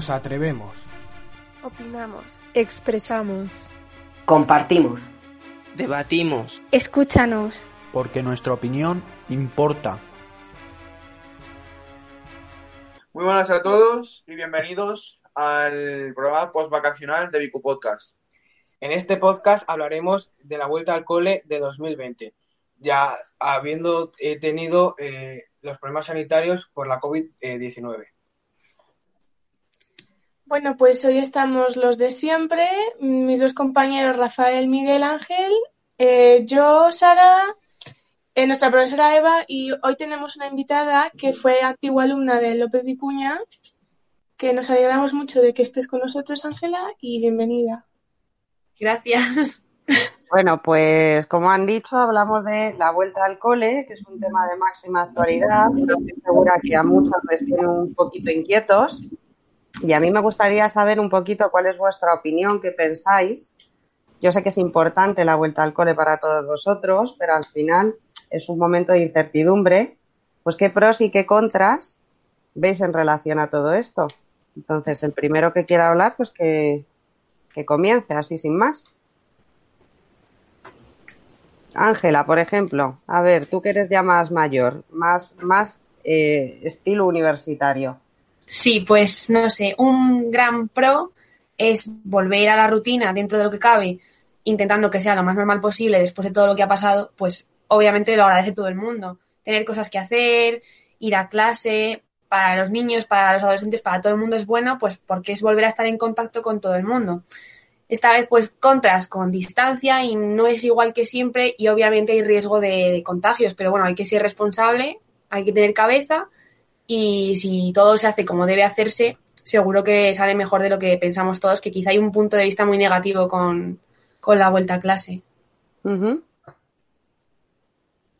Nos atrevemos. Opinamos. Expresamos. Compartimos. Debatimos. Escúchanos. Porque nuestra opinión importa. Muy buenas a todos y bienvenidos al programa post-vacacional de Vicu Podcast. En este podcast hablaremos de la vuelta al cole de 2020, ya habiendo eh, tenido eh, los problemas sanitarios por la COVID-19. Bueno, pues hoy estamos los de siempre, mis dos compañeros Rafael, Miguel Ángel, eh, yo, Sara, eh, nuestra profesora Eva y hoy tenemos una invitada que fue antigua alumna de López Vicuña, que nos alegramos mucho de que estés con nosotros, Ángela, y bienvenida. Gracias. Bueno, pues como han dicho, hablamos de la vuelta al cole, que es un tema de máxima actualidad, pero estoy segura que a muchos les tiene un poquito inquietos. Y a mí me gustaría saber un poquito cuál es vuestra opinión, qué pensáis. Yo sé que es importante la vuelta al cole para todos vosotros, pero al final es un momento de incertidumbre. Pues qué pros y qué contras veis en relación a todo esto. Entonces, el primero que quiera hablar, pues que, que comience así sin más. Ángela, por ejemplo, a ver, tú que eres ya más mayor, más, más eh, estilo universitario. Sí, pues no sé, un gran pro es volver a la rutina dentro de lo que cabe, intentando que sea lo más normal posible después de todo lo que ha pasado, pues obviamente lo agradece todo el mundo. Tener cosas que hacer, ir a clase, para los niños, para los adolescentes, para todo el mundo es bueno, pues porque es volver a estar en contacto con todo el mundo. Esta vez, pues, contras con distancia y no es igual que siempre y obviamente hay riesgo de, de contagios, pero bueno, hay que ser responsable, hay que tener cabeza y si todo se hace como debe hacerse, seguro que sale mejor de lo que pensamos todos, que quizá hay un punto de vista muy negativo con, con la vuelta a clase.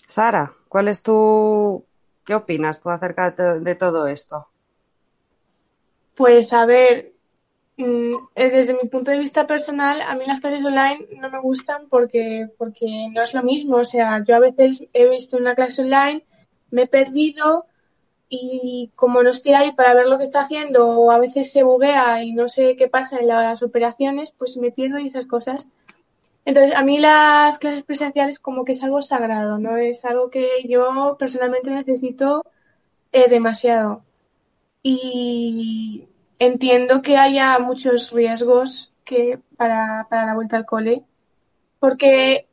Sara, ¿cuál es tu... ¿Qué opinas tú acerca de todo esto? Pues a ver, mm, eh, desde mi punto de vista personal, a mí las clases online no me gustan porque, porque no es lo mismo. O sea, yo a veces he visto una clase online, me he perdido y como no estoy ahí para ver lo que está haciendo o a veces se buguea y no sé qué pasa en las operaciones, pues me pierdo y esas cosas. Entonces, a mí las clases presenciales como que es algo sagrado, ¿no? Es algo que yo personalmente necesito eh, demasiado. Y entiendo que haya muchos riesgos que para, para la vuelta al cole, porque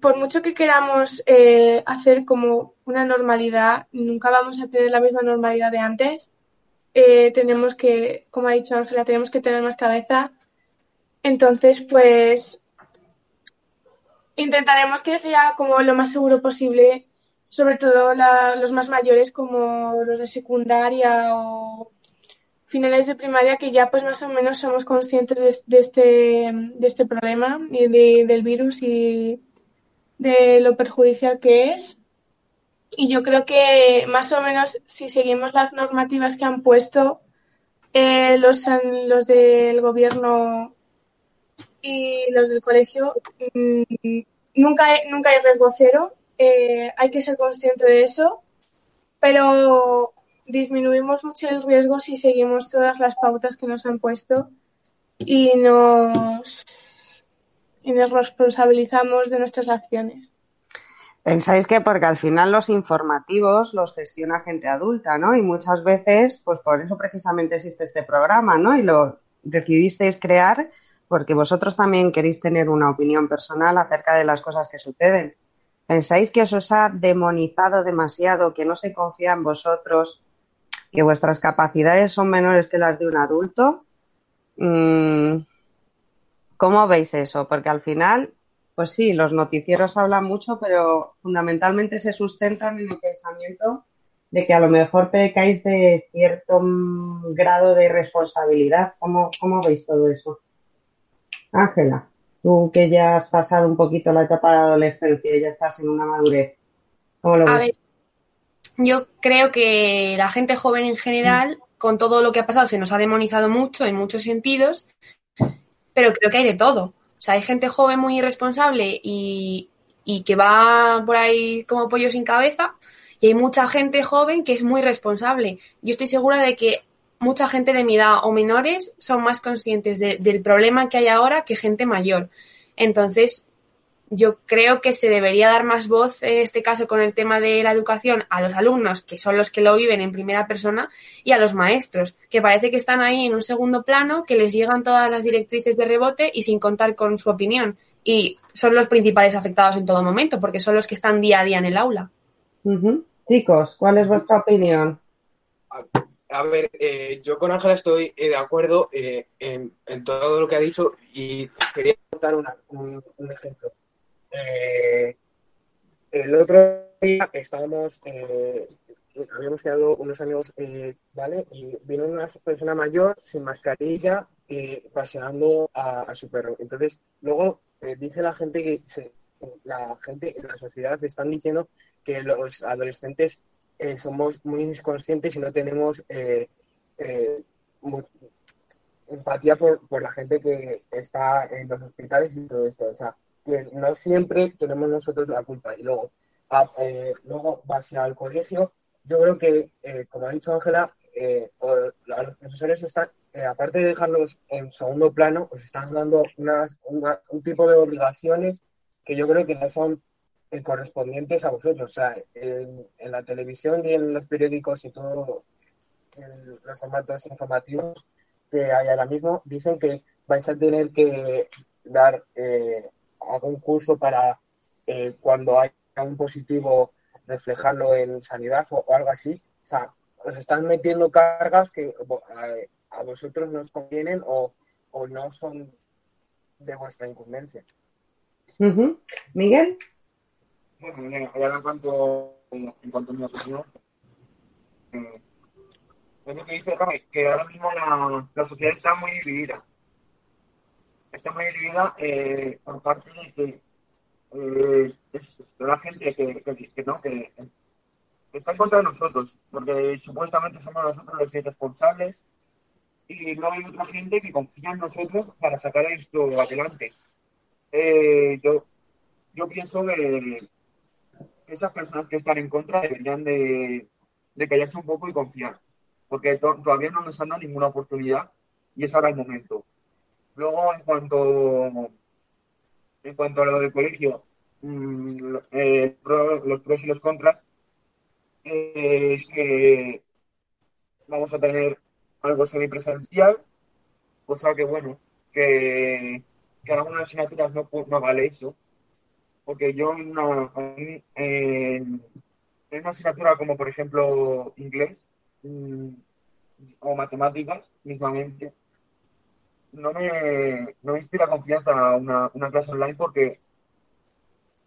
por mucho que queramos eh, hacer como una normalidad, nunca vamos a tener la misma normalidad de antes. Eh, tenemos que, como ha dicho Ángela, tenemos que tener más cabeza. Entonces, pues intentaremos que sea como lo más seguro posible, sobre todo los más mayores como los de secundaria o finales de primaria que ya pues más o menos somos conscientes de, este, de este problema y de- del virus y de lo perjudicial que es. Y yo creo que más o menos si seguimos las normativas que han puesto eh, los, los del gobierno y los del colegio, mm, nunca, hay, nunca hay riesgo cero. eh, hay que ser consciente de eso, pero disminuimos mucho el riesgo si seguimos todas las pautas que nos han puesto y nos, y nos responsabilizamos de nuestras acciones. Pensáis que porque al final los informativos los gestiona gente adulta, ¿no? Y muchas veces, pues por eso precisamente existe este programa, ¿no? Y lo decidisteis crear porque vosotros también queréis tener una opinión personal acerca de las cosas que suceden. ¿Pensáis que eso os ha demonizado demasiado, que no se confía en vosotros, que vuestras capacidades son menores que las de un adulto? Mm, ¿Cómo veis eso? Porque al final, pues sí, los noticieros hablan mucho, pero fundamentalmente se sustentan en el pensamiento de que a lo mejor pecáis de cierto mm, grado de responsabilidad. ¿Cómo, cómo veis todo eso? Ángela, tú que ya has pasado un poquito la etapa de adolescencia y ya estás en una madurez, ¿cómo lo A ves? ver, yo creo que la gente joven en general, con todo lo que ha pasado, se nos ha demonizado mucho en muchos sentidos, pero creo que hay de todo. O sea, hay gente joven muy irresponsable y, y que va por ahí como pollo sin cabeza, y hay mucha gente joven que es muy responsable. Yo estoy segura de que mucha gente de mi edad o menores son más conscientes de- del problema que hay ahora que gente mayor. Entonces, yo creo que se debería dar más voz en este caso con el tema de la educación a los alumnos, que son los que lo viven en primera persona, y a los maestros, que parece que están ahí en un segundo plano, que les llegan todas las directrices de rebote y sin contar con su opinión. Y son los principales afectados en todo momento, porque son los que están día a día en el aula. Chicos, ¿cuál es vuestra opinión? A ver, eh, yo con Ángela estoy eh, de acuerdo eh, en, en todo lo que ha dicho y quería contar una- un, un ejemplo. Eh, el otro día estábamos, eh, habíamos quedado unos amigos, eh, ¿vale? Y vino una persona mayor sin mascarilla y paseando a, su perro. Entonces, luego dice la gente que la gente en la sociedad están diciendo que los adolescentes somos muy inconscientes y no tenemos empatía por, por la gente que está en los hospitales y todo esto. O sea, que no siempre tenemos nosotros la culpa. Y luego, a- eh, luego vas al colegio. Yo creo que, eh, como ha dicho Ángela, eh, a los profesores están, eh, aparte de dejarlos en segundo plano, os están dando unas, una- un tipo de obligaciones que yo creo que no son correspondientes a vosotros. O sea, en, la televisión y en los periódicos y todo los formatos informativos que hay ahora mismo dicen que vais a tener que dar algún curso para eh, cuando haya un positivo reflejarlo en sanidad o, o algo así. O sea, os están metiendo cargas que bo- a, a vosotros no os convienen o, o no son de vuestra incumbencia. Miguel, Bueno, ahora en cuanto, en cuanto a mi opinión, eh, es lo que dice Rami, que ahora mismo la, la sociedad está muy dividida. Está muy dividida eh, por parte de que eh, la gente que, no, está en contra de nosotros, porque supuestamente somos nosotros los irresponsables y luego hay otra gente que confía en nosotros para sacar esto adelante. Eh, yo, yo pienso que esas personas que están en contra deberían de, de callarse un poco y confiar, porque to- todavía no nos han dado ninguna oportunidad y es ahora el momento. Luego, en cuanto, en cuanto a lo del colegio, mm, eh, los pros y los contras, eh, es que vamos a tener algo semipresencial, cosa que, bueno, que, que algunas asignaturas no, no vale eso, porque yo en una, en una asignatura como, por ejemplo, inglés mm, o matemáticas, mismamente, no me, no me inspira confianza una, una clase online porque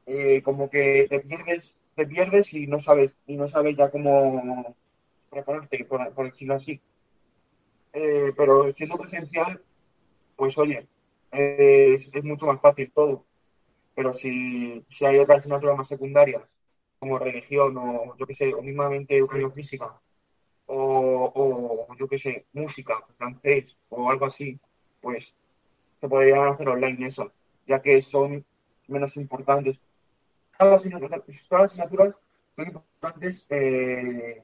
eh, como que te pierdes, te pierdes y no sabes, y no sabes ya cómo prepararte, por, decirlo así. Eh, pero siendo presencial, pues oye, es, es mucho más fácil todo. Pero si, si hay otras asignaturas más secundarias, como religión o yo qué sé, o mismamente educación física, o, o yo qué sé, música, francés o algo así, pues se podrían hacer online eso, ya que son menos importantes. Todas las asignaturas, son importantes, eh,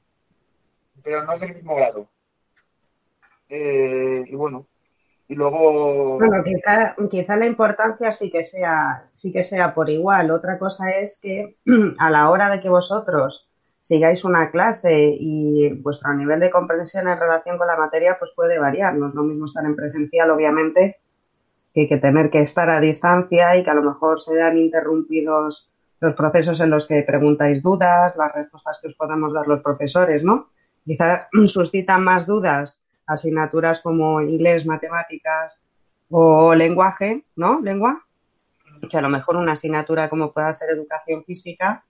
pero no del mismo grado. Eh, y bueno, y luego... Bueno, quizá, quizá la importancia sí que sea, sí que sea por igual. Otra cosa es que a la hora de que vosotros sigáis una clase y vuestro nivel de comprensión en relación con la materia pues puede variar. No es lo mismo estar en presencial, obviamente, que, que tener que estar a distancia y que a lo mejor se han interrumpidos los procesos en los que preguntáis dudas, las respuestas que os podemos dar los profesores, ¿no? Quizá suscitan más dudas asignaturas como inglés, matemáticas o lenguaje, ¿no? Lengua, que a lo mejor una asignatura como pueda ser educación física,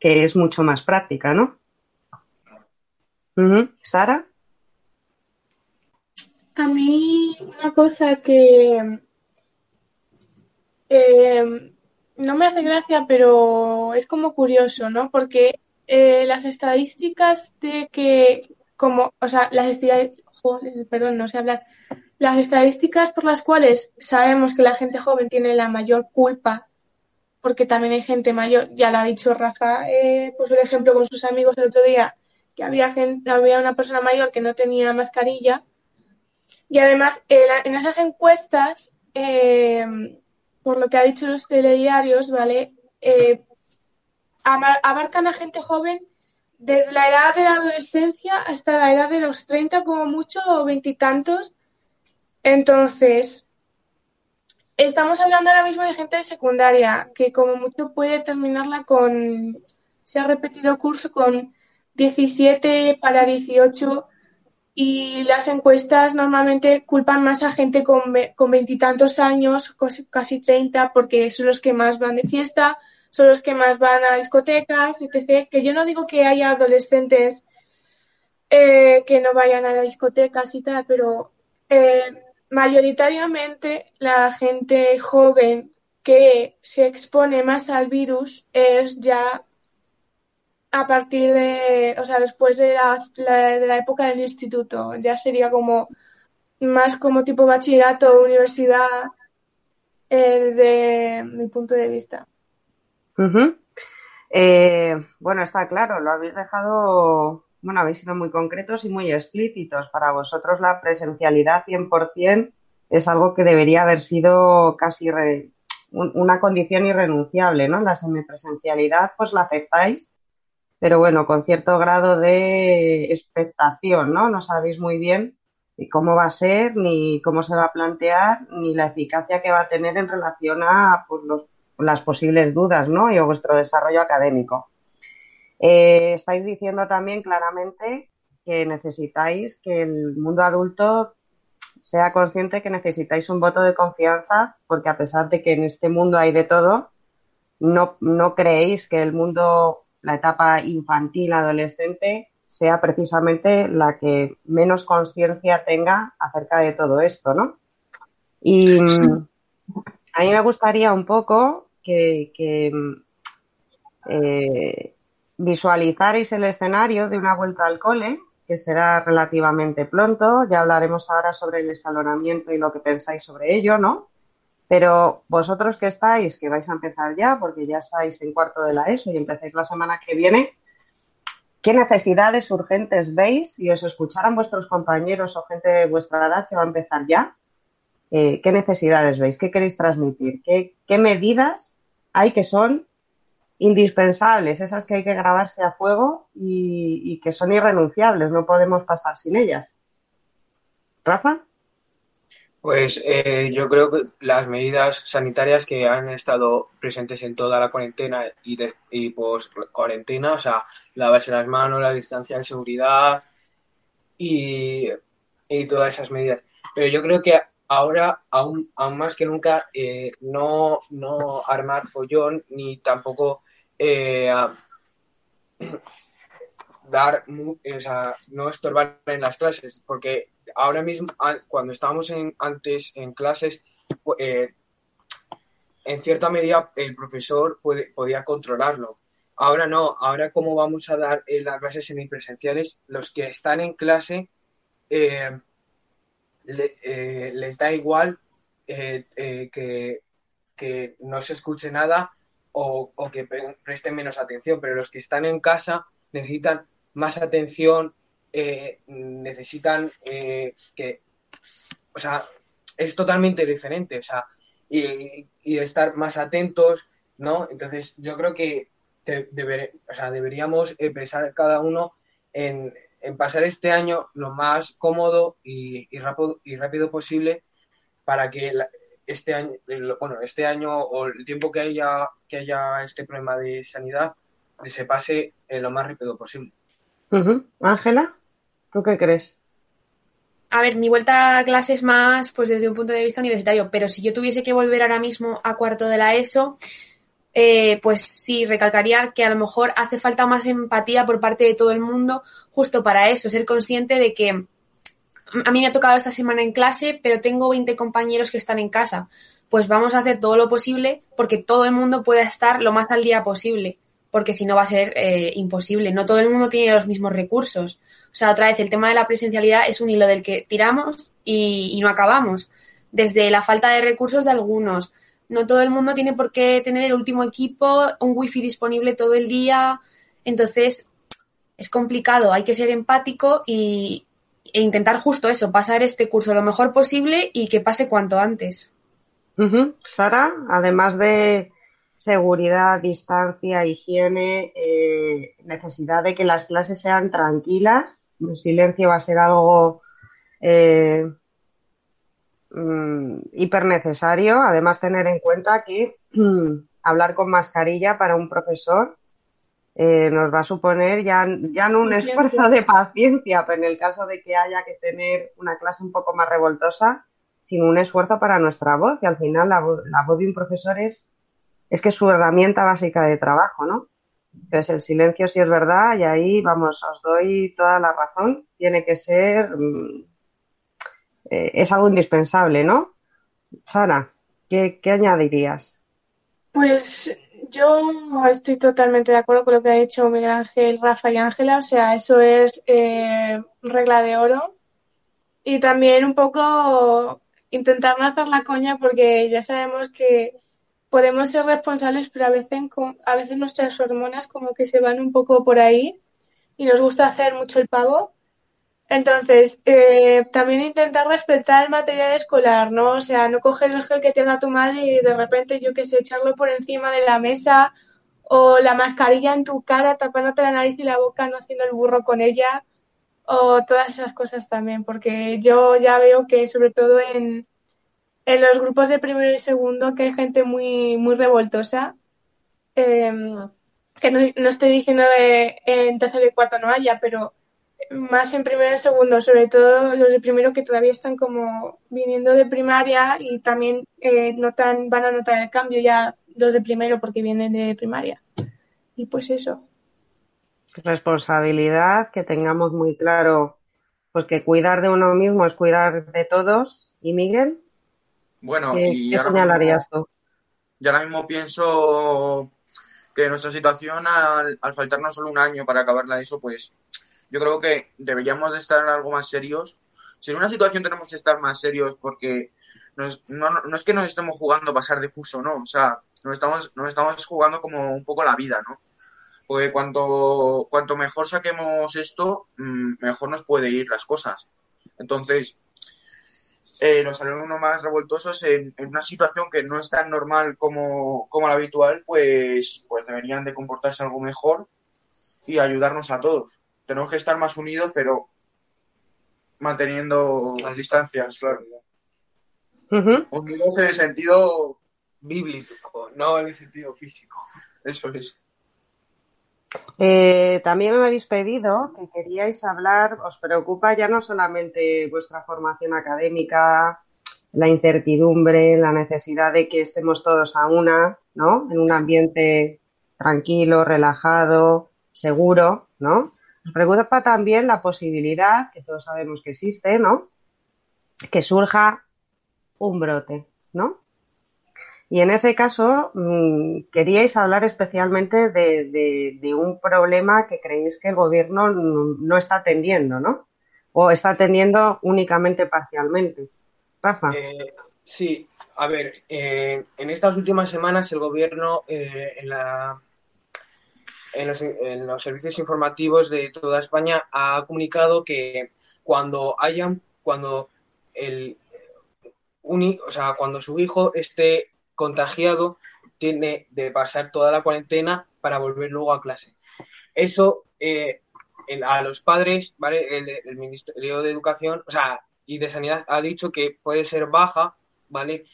que es mucho más práctica, ¿no? Sara. A mí una cosa que eh, no me hace gracia, pero es como curioso, ¿no? Porque eh, las estadísticas de que, como, o sea, las estadísticas, perdón, no sé hablar, las estadísticas por las cuales sabemos que la gente joven tiene la mayor culpa, porque también hay gente mayor, ya lo ha dicho Rafa, eh, puso el ejemplo con sus amigos el otro día, que había, gente, había una persona mayor que no tenía mascarilla, y además eh, en esas encuestas, eh, por lo que ha dicho los telediarios, ¿vale? Eh, abarcan a gente joven desde la edad de la adolescencia hasta la edad de los 30 como mucho o veintitantos. Entonces, estamos hablando ahora mismo de gente de secundaria que como mucho puede terminarla con, se ha repetido curso con 17 para 18 y las encuestas normalmente culpan más a gente con con veintitantos años, casi, casi 30, porque son los que más van de fiesta, son los que más van a discotecas, etc. Que yo no digo que haya adolescentes eh, que no vayan a discotecas y tal, pero eh, mayoritariamente la gente joven que se expone más al virus es ya a partir de, o sea, después de la, de la época del instituto, ya sería como más como tipo bachillerato universidad eh, desde mi punto de vista. Eh, bueno, está claro, lo habéis dejado, bueno, habéis sido muy concretos y muy explícitos. Para vosotros la presencialidad 100% es algo que debería haber sido casi re- un- una condición irrenunciable, ¿no? La semipresencialidad, pues la aceptáis, pero bueno, con cierto grado de expectación, ¿no? No sabéis muy bien cómo va a ser, ni cómo se va a plantear, ni la eficacia que va a tener en relación a pues, los las posibles dudas, ¿no? Y a vuestro desarrollo académico. Eh, estáis diciendo también claramente que necesitáis que el mundo adulto sea consciente que necesitáis un voto de confianza, porque a pesar de que en este mundo hay de todo, no, no creéis que el mundo, la etapa infantil, adolescente, sea precisamente la que menos conciencia tenga acerca de todo esto, ¿no? Y a mí me gustaría un poco que, que, eh, visualizarais el escenario de una vuelta al cole, que será relativamente pronto. Ya hablaremos ahora sobre el escalonamiento y lo que pensáis sobre ello, ¿no? Pero vosotros que estáis, que vais a empezar ya, porque ya estáis en cuarto de la ESO y empezáis la semana que viene, ¿qué necesidades urgentes veis? Y os escucharan vuestros compañeros o gente de vuestra edad que va a empezar ya. Eh, ¿Qué necesidades veis? ¿Qué queréis transmitir? ¿Qué, qué medidas hay que son indispensables, esas que hay que grabarse a fuego y, y que son irrenunciables, no podemos pasar sin ellas? ¿Rafa? Pues eh, yo creo que las medidas sanitarias que han estado presentes en toda la cuarentena y, de, post cuarentena, o sea, lavarse las manos, la distancia de seguridad y, y todas esas medidas. Pero yo creo que ahora, aún, aún más que nunca, eh, no, no armar follón ni tampoco eh, dar, o sea, no estorbar en las clases, porque ahora mismo, cuando estábamos en, antes en clases, eh, en cierta medida el profesor puede, podía controlarlo. Ahora no, ahora cómo vamos a dar eh, las clases semipresenciales, los que están en clase eh, le, eh, les da igual eh, que, que, no se escuche nada o, que presten menos atención, pero los que están en casa necesitan más atención, eh, necesitan eh, que, o sea, es totalmente diferente, o sea, y, y estar más atentos, ¿no? Entonces, yo creo que te, deber, o sea, deberíamos pensar cada uno en, en, pasar este año lo más cómodo y, y, rápido, y rápido posible para que la, este año, bueno, este año o el tiempo que haya, que haya este problema de sanidad se pase eh, lo más rápido posible. Ángela, uh -huh. ¿tú qué crees? A ver, mi vuelta a clases más, pues desde un punto de vista universitario, pero si yo tuviese que volver ahora mismo a cuarto de la ESO, eh, pues sí, recalcaría que a lo mejor hace falta más empatía por parte de todo el mundo justo para eso, ser consciente de que a mí me ha tocado esta semana en clase, pero tengo 20 compañeros que están en casa. Pues vamos a hacer todo lo posible porque todo el mundo pueda estar lo más al día posible, porque si no va a ser eh, imposible. No todo el mundo tiene los mismos recursos. O sea, otra vez, el tema de la presencialidad es un hilo del que tiramos y, y no acabamos. Desde la falta de recursos de algunos. No todo el mundo tiene por qué tener el último equipo, un wifi disponible todo el día. Entonces, es complicado, hay que ser empático y, e intentar justo eso, pasar este curso lo mejor posible y que pase cuanto antes. Sara, además de seguridad, distancia, higiene, eh, necesidad de que las clases sean tranquilas, el silencio va a ser algo eh, mm, hiper necesario. Además, tener en cuenta que hablar con mascarilla para un profesor eh, nos va a suponer ya, ya no un esfuerzo de paciencia, pero en el caso de que haya que tener una clase un poco más revoltosa, sino un esfuerzo para nuestra voz, y al final la, la voz de un profesor es, es que es su herramienta básica de trabajo, ¿no? Entonces el silencio sí es verdad, y ahí, vamos, os doy toda la razón, tiene que ser, mm, eh, es algo indispensable, ¿no? Sara, ¿qué, qué añadirías? Pues yo estoy totalmente de acuerdo con lo que ha dicho Miguel Ángel, Rafa y Ángela. O sea, eso es eh, regla de oro. Y también un poco intentar no hacer la coña porque ya sabemos que podemos ser responsables, pero a veces, a veces nuestras hormonas como que se van un poco por ahí y nos gusta hacer mucho el pavo. Entonces, eh, también intentar respetar el material escolar, ¿no? O sea, no coger el gel que te tu madre y de repente, yo qué sé, echarlo por encima de la mesa o la mascarilla en tu cara, tapándote la nariz y la boca, no haciendo el burro con ella o todas esas cosas también, porque yo ya veo que sobre todo en, en los grupos de primero y segundo que hay gente muy, muy revoltosa, em, que no, no estoy diciendo de en tercero y cuarto no haya, pero más en primero y segundo, sobre todo los de primero que todavía están como viniendo de primaria y también eh, notan, van a notar el cambio ya los de primero porque vienen de primaria. Y pues eso. responsabilidad, que tengamos muy claro, pues que cuidar de uno mismo es cuidar de todos. ¿Y Miguel? Bueno, ¿Qué, y qué ahora señalarías mismo, tú? y ahora mismo pienso que nuestra situación, al, al faltarnos solo un año para acabar la ESO, pues yo creo que deberíamos de estar algo más serios. Si en una situación tenemos que estar más serios porque nos- no, no- es que nos estemos jugando pasar de curso, ¿no? O sea, nos estamos, nos estamos jugando como un poco la vida, ¿no? Porque cuanto, cuanto mejor saquemos esto, mm, mejor nos puede ir las cosas. Entonces, eh, los alumnos más revoltosos en, en una situación que no es tan normal como, como la habitual, pues, pues deberían de comportarse algo mejor y ayudarnos a todos. Tenemos que estar más unidos, pero manteniendo las distancias, claro. Ujú. Unidos en el sentido Bíblico, no en el sentido físico. Eso es. Eh, también me habéis pedido que queríais hablar, os preocupa ya no solamente vuestra formación académica, la incertidumbre, la necesidad de que estemos todos a una, ¿no? En un ambiente tranquilo, relajado, seguro, ¿no? Preocupa también la posibilidad, que todos sabemos que existe, ¿no? Que surja un brote, ¿no? Y en ese caso, mm, queríais hablar especialmente de, de- un problema que creéis que el gobierno no, no está atendiendo, ¿no? O está atendiendo únicamente parcialmente. Rafa. Eh, sí, a ver, eh, en estas últimas semanas el gobierno eh, en, la, en, los, en los servicios informativos de toda España ha comunicado que cuando hayan, cuando el o sea, cuando su hijo esté contagiado, tiene de pasar toda la cuarentena para volver luego a clase. Eso eh, el- a los padres, ¿vale? El, el Ministerio de Educación, o sea, y de Sanidad ha dicho que puede ser baja, ¿vale?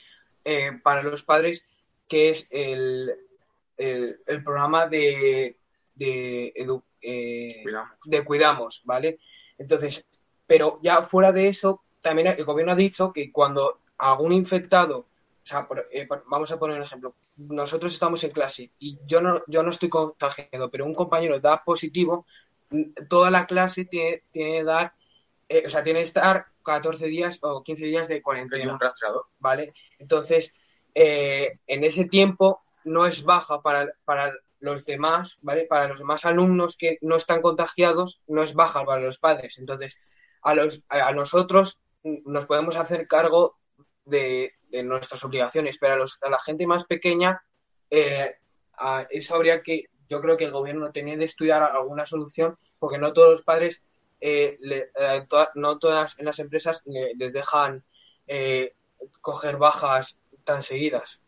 Eh, para los padres, que es el, el programa de, de, edu- eh, Cuidamos. de Cuidamos, ¿vale? Entonces, pero ya fuera de eso, también el gobierno ha dicho que cuando algún infectado o sea, eh, vamos a poner un ejemplo. Nosotros estamos en clase y yo no, yo no estoy contagiado, pero un compañero da positivo, toda la clase tiene, tiene dar, eh, o sea, tiene que estar 14 días o 15 días de cuarentena. un rastreador. ¿Vale? Entonces, eh, en ese tiempo no es baja para, para los demás, ¿vale? Para los demás alumnos que no están contagiados, no es baja para los padres. Entonces, a, los, a nosotros nos podemos hacer cargo de, nuestras obligaciones, pero a, la gente más pequeña, eh, eso habría que, yo creo que el gobierno tenía de estudiar alguna solución, porque no todos los padres, eh, eh, no todas en las empresas les dejan coger bajas tan seguidas.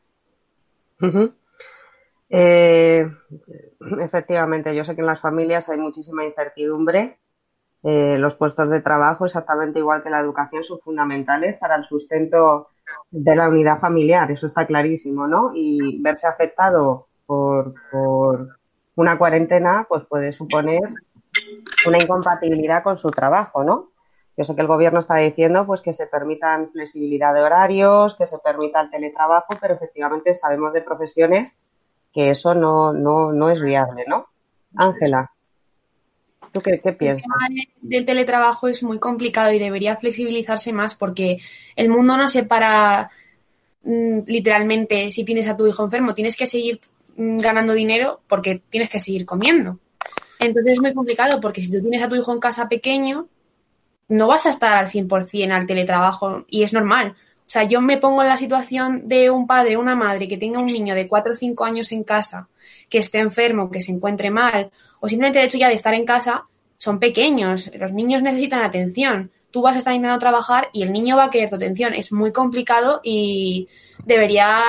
Efectivamente, yo sé que en las familias hay muchísima incertidumbre eh, los puestos de trabajo, exactamente igual que la educación, son fundamentales para el sustento de la unidad familiar, eso está clarísimo, ¿no? Y verse afectado por, una cuarentena, pues puede suponer una incompatibilidad con su trabajo, ¿no? Yo sé que el gobierno está diciendo pues que se permitan flexibilidad de horarios, que se permita el teletrabajo, pero efectivamente sabemos de profesiones que eso no, no, no es viable, ¿no? Ángela. ¿Tú qué, piensas? El tema del teletrabajo es muy complicado y debería flexibilizarse más porque el mundo no se para mm, literalmente si tienes a tu hijo enfermo. Tienes que seguir mm, ganando dinero porque tienes que seguir comiendo. Entonces es muy complicado porque si tú tienes a tu hijo en casa pequeño, no vas a estar al 100% al teletrabajo y es normal. O sea, yo me pongo en la situación de un padre una madre que tenga un niño de 4 o 5 años en casa, que esté enfermo, que se encuentre mal, o simplemente el hecho ya de estar en casa, son pequeños, los niños necesitan atención. Tú vas a estar intentando trabajar y el niño va a querer tu atención. Es muy complicado y debería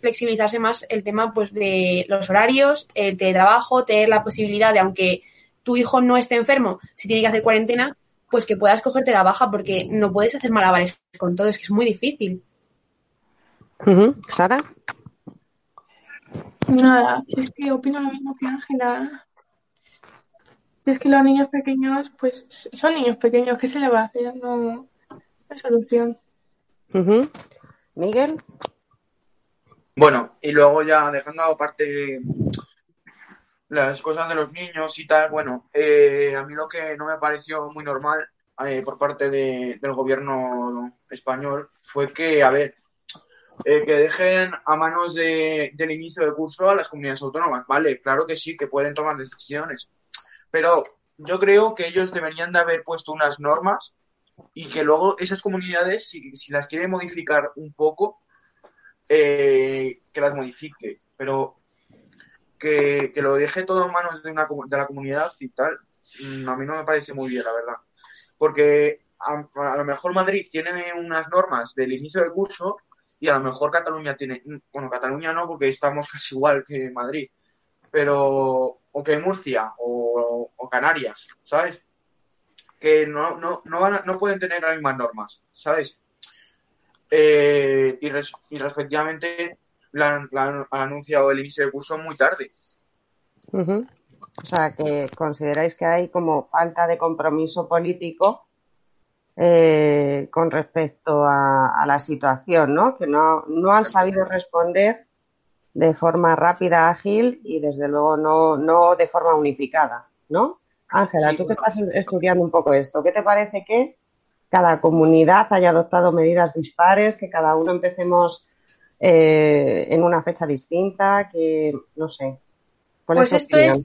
flexibilizarse más el tema pues de los horarios, el teletrabajo, tener la posibilidad de, aunque tu hijo no esté enfermo, si tiene que hacer cuarentena, pues que puedas cogerte la baja porque no puedes hacer malabares con todo, es que es muy difícil. ¿Sara? Nada, si es que opino lo mismo que Ángela. Si es que los niños pequeños, pues son niños pequeños, ¿qué se le va a hacer? No, hay solución. Miguel. Bueno, y luego ya dejando aparte las cosas de los niños y tal, bueno, eh, a mí lo que no me pareció muy normal eh, por parte del gobierno español fue que, a ver, eh, que dejen a manos de, del inicio de curso a las comunidades autónomas, ¿vale? Claro que sí, que pueden tomar decisiones, pero yo creo que ellos deberían de haber puesto unas normas y que luego esas comunidades, si, si las quieren modificar un poco, que las modifique, pero que, lo deje todo en manos de, una, de la comunidad y tal, mm, a mí no me parece muy bien, la verdad. Porque a, lo mejor Madrid tiene unas normas del inicio del curso y a lo mejor Cataluña tiene, mm, bueno, Cataluña no, porque estamos casi igual que Madrid, pero, o que Murcia o, Canarias, ¿sabes? Que no, no, no, van no pueden tener las mismas normas, ¿sabes? Eh, y, y respectivamente la, han anunciado el inicio de curso muy tarde. O sea, que consideráis que hay como falta de compromiso político eh, con respecto a, la situación, ¿no? Que no, no han sabido responder de forma rápida, ágil y desde luego no, no de forma unificada, ¿no? Ángela, tú que estás estudiando un poco esto, ¿qué te parece que cada comunidad haya adoptado medidas dispares, que cada uno empecemos eh, en una fecha distinta, que no sé. Pues esto es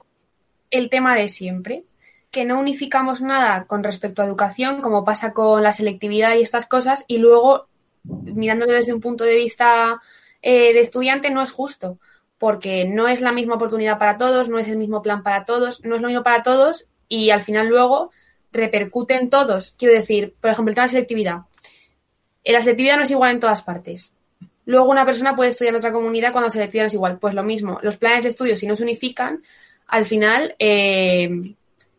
el tema de siempre, que no unificamos nada con respecto a educación, como pasa con la selectividad y estas cosas, y luego, mirándolo desde un punto de vista eh, de estudiante, no es justo, porque no es la misma oportunidad para todos, no es el mismo plan para todos, no es lo mismo para todos, y al final luego repercuten todos. Quiero decir, por ejemplo, el tema de selectividad. La selectividad no es igual en todas partes. Luego una persona puede estudiar en otra comunidad cuando se es igual. Pues lo mismo, los planes de estudio, si no se unifican, al final eh,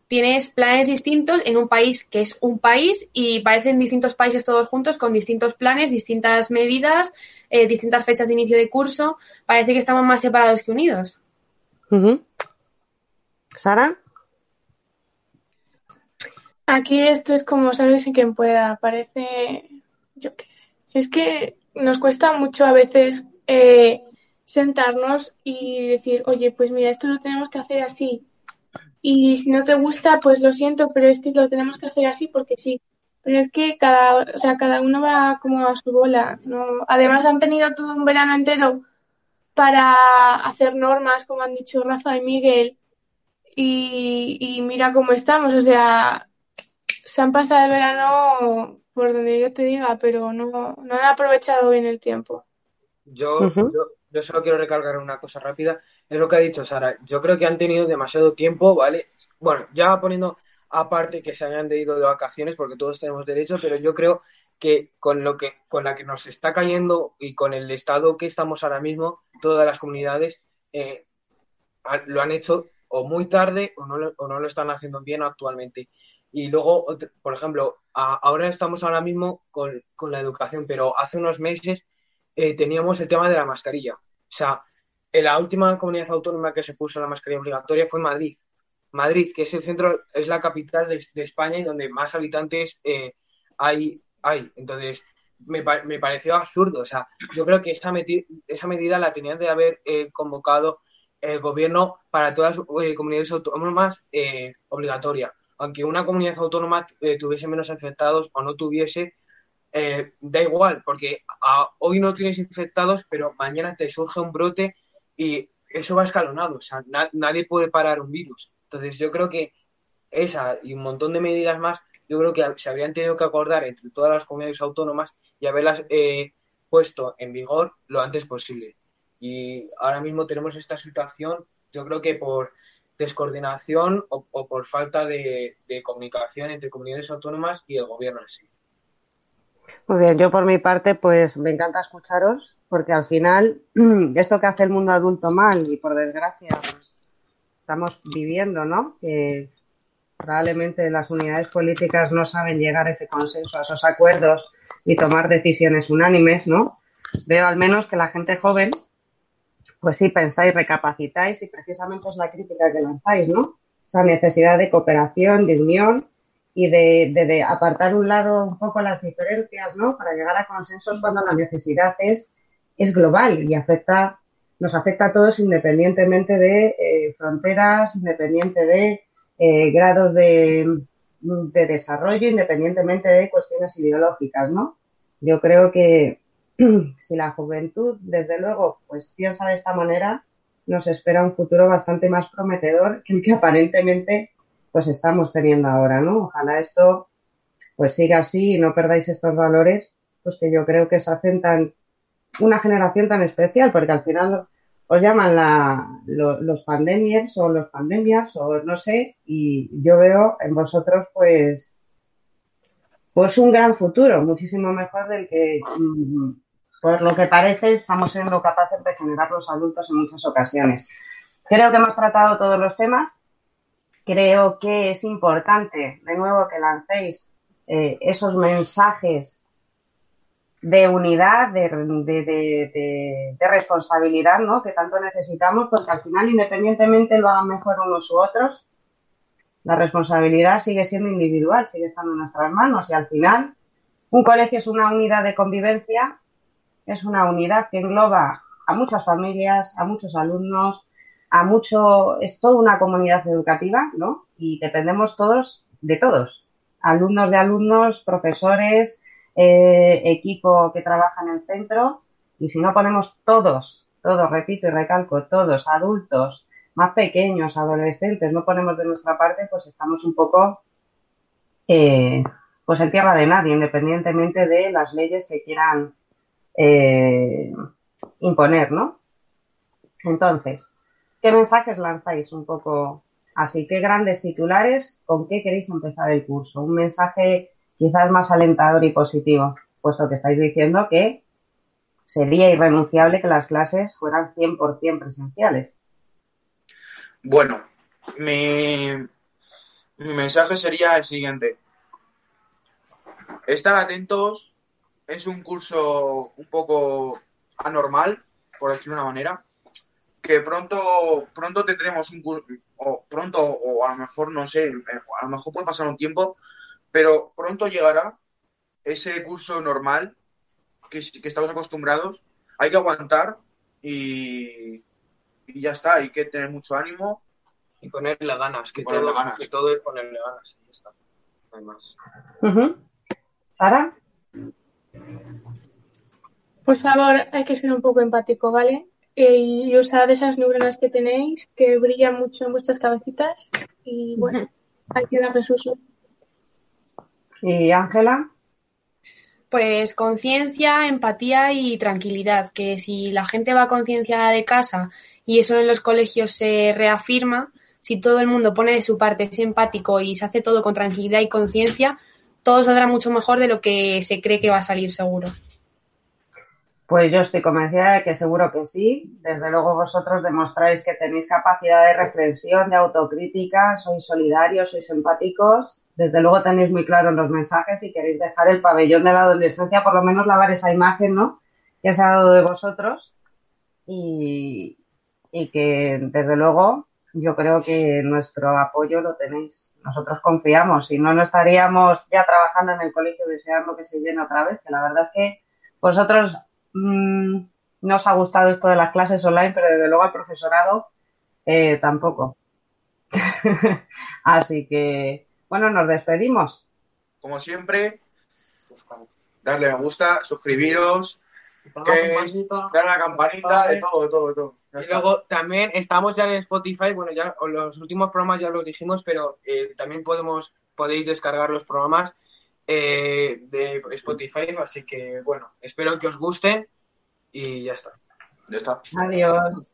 tienes planes distintos en un país que es un país y parecen distintos países todos juntos con distintos planes, distintas medidas, eh, distintas fechas de inicio de curso. Parece que estamos más separados que unidos. Sara. Aquí esto es como sabes y quien pueda. Parece, yo qué sé. Si es que nos cuesta mucho a veces eh, sentarnos y decir, oye, pues mira, esto lo tenemos que hacer así. Y si no te gusta, pues lo siento, pero es que lo tenemos que hacer así porque sí. Pero es que cada, o sea, cada uno va como a su bola. ¿no? Además han tenido todo un verano entero para hacer normas, como han dicho Rafa y Miguel. Y, y mira cómo estamos. O sea, se han pasado el verano por donde yo te diga, pero no, no han aprovechado bien el tiempo. Yo, yo, yo solo quiero recargar una cosa rápida. Es lo que ha dicho Sara. Yo creo que han tenido demasiado tiempo, ¿vale? Bueno, ya poniendo aparte que se hayan ido de vacaciones, porque todos tenemos derecho, pero yo creo que con lo que, con la que nos está cayendo y con el estado que estamos ahora mismo, todas las comunidades eh, lo han hecho o muy tarde o no, lo- o no lo están haciendo bien actualmente. Y luego, por ejemplo, ahora estamos ahora mismo con, con la educación, pero hace unos meses eh, teníamos el tema de la mascarilla. O sea, en la última comunidad autónoma que se puso la mascarilla obligatoria fue Madrid. Madrid, que es el centro, es la capital de, España y donde más habitantes eh, hay, hay. Entonces, me, me pareció absurdo. O sea, yo creo que esa, esa medida la tenían de haber eh, convocado el gobierno para todas las eh, comunidades autónomas eh, obligatoria. Aunque una comunidad autónoma eh, tuviese menos infectados o no tuviese, eh, da igual, porque a- hoy no tienes infectados, pero mañana te surge un brote y eso va escalonado. O sea, na- nadie puede parar un virus. Entonces, yo creo que esa y un montón de medidas más, yo creo que se habrían tenido que acordar entre todas las comunidades autónomas y haberlas eh, puesto en vigor lo antes posible. Y ahora mismo tenemos esta situación, yo creo que por descoordinación o, por falta de, de comunicación entre comunidades autónomas y el gobierno en sí. Muy bien, yo por mi parte, pues me encanta escucharos, porque al final, esto que hace el mundo adulto mal, y por desgracia, pues, estamos viviendo, ¿no? Que probablemente las unidades políticas no saben llegar a ese consenso, a esos acuerdos y tomar decisiones unánimes, ¿no? Veo al menos que la gente joven, pues sí, pensáis, recapacitáis y precisamente es la crítica que lanzáis, ¿no? Esa necesidad de cooperación, de unión y de, apartar un lado un poco las diferencias, ¿no? Para llegar a consensos cuando la necesidad es, es global y afecta, nos afecta a todos independientemente de eh, fronteras, independiente de eh, grados de, de desarrollo, independientemente de cuestiones ideológicas, ¿no? Yo creo que si la juventud, desde luego, pues piensa de esta manera, nos espera un futuro bastante más prometedor que el que aparentemente pues estamos teniendo ahora, ¿no? Ojalá esto pues siga así y no perdáis estos valores, pues que yo creo que os hacen tan una generación tan especial, porque al final os llaman la, lo, los pandemias o los pandemias o no sé, y yo veo en vosotros pues pues un gran futuro, muchísimo mejor del que mm, por lo que parece estamos siendo capaces de generar los adultos en muchas ocasiones. Creo que hemos tratado todos los temas. Creo que es importante, de nuevo, que lancéis eh, esos mensajes de unidad, de, de, responsabilidad, ¿no? Que tanto necesitamos, porque al final, independientemente lo hagan mejor unos u otros, la responsabilidad sigue siendo individual, sigue estando en nuestras manos y al final un colegio es una unidad de convivencia, es una unidad que engloba a muchas familias, a muchos alumnos, a mucho, es toda una comunidad educativa, ¿no? Y dependemos todos de todos, alumnos de alumnos, profesores, eh, equipo que trabaja en el centro, y si no ponemos todos, todos, repito y recalco, todos, adultos, más pequeños, adolescentes, no ponemos de nuestra parte, pues estamos un poco eh, pues en tierra de nadie, independientemente de las leyes que quieran eh, imponer, ¿no? Entonces, ¿qué mensajes lanzáis un poco así? ¿Qué grandes titulares? ¿Con qué queréis empezar el curso? Un mensaje quizás más alentador y positivo, puesto que estáis diciendo que sería irrenunciable que las clases fueran 100% presenciales. Bueno, mi, mi mensaje sería el siguiente. Estar atentos. Es un curso un poco anormal, por decirlo de una manera. Que pronto, pronto tendremos un curso, o pronto, o a lo mejor, no sé, a lo mejor puede pasar un tiempo, pero pronto llegará ese curso normal que, que estamos acostumbrados, hay que aguantar y, y ya está, hay que tener mucho ánimo. Y ponerle ganas, que, Ponerle todo, ganas. que todo es ponerle ganas. y ya está. No hay más. ¿Sara? Por favor, hay que ser un poco empático, ¿vale? Eh, y usar esas neuronas que tenéis, que brillan mucho en vuestras cabecitas. Y bueno, hay que darles uso. ¿Y Ángela? Pues conciencia, empatía y tranquilidad, que si la gente va concienciada de casa y eso en los colegios se reafirma, si todo el mundo pone de su parte, es empático y se hace todo con tranquilidad y conciencia, todo saldrá mucho mejor de lo que se cree que va a salir seguro. Pues yo estoy convencida de que seguro que sí. Desde luego vosotros demostráis que tenéis capacidad de reflexión, de autocrítica, sois solidarios, sois empáticos. Desde luego tenéis muy claros los mensajes y queréis dejar el pabellón de la adolescencia, por lo menos lavar esa imagen, ¿no? Que se ha dado de vosotros. Y, y que desde luego yo creo que nuestro apoyo lo tenéis. Nosotros confiamos, si no, no estaríamos ya trabajando en el colegio deseando que se llene otra vez, que la verdad es que vosotros mm, no os ha gustado esto de las clases online, pero desde luego al profesorado eh, tampoco. Así que, bueno, nos despedimos. Como siempre, darle me gusta, suscribiros, que- darle a la campanita, de todo, de todo, de todo. Ya Y está. luego también estamos ya en Spotify, bueno, ya los últimos programas ya los dijimos, pero eh, también podemos podéis descargar los programas eh, de Spotify, así que bueno, espero que os gusten y ya está. Ya está. Adiós.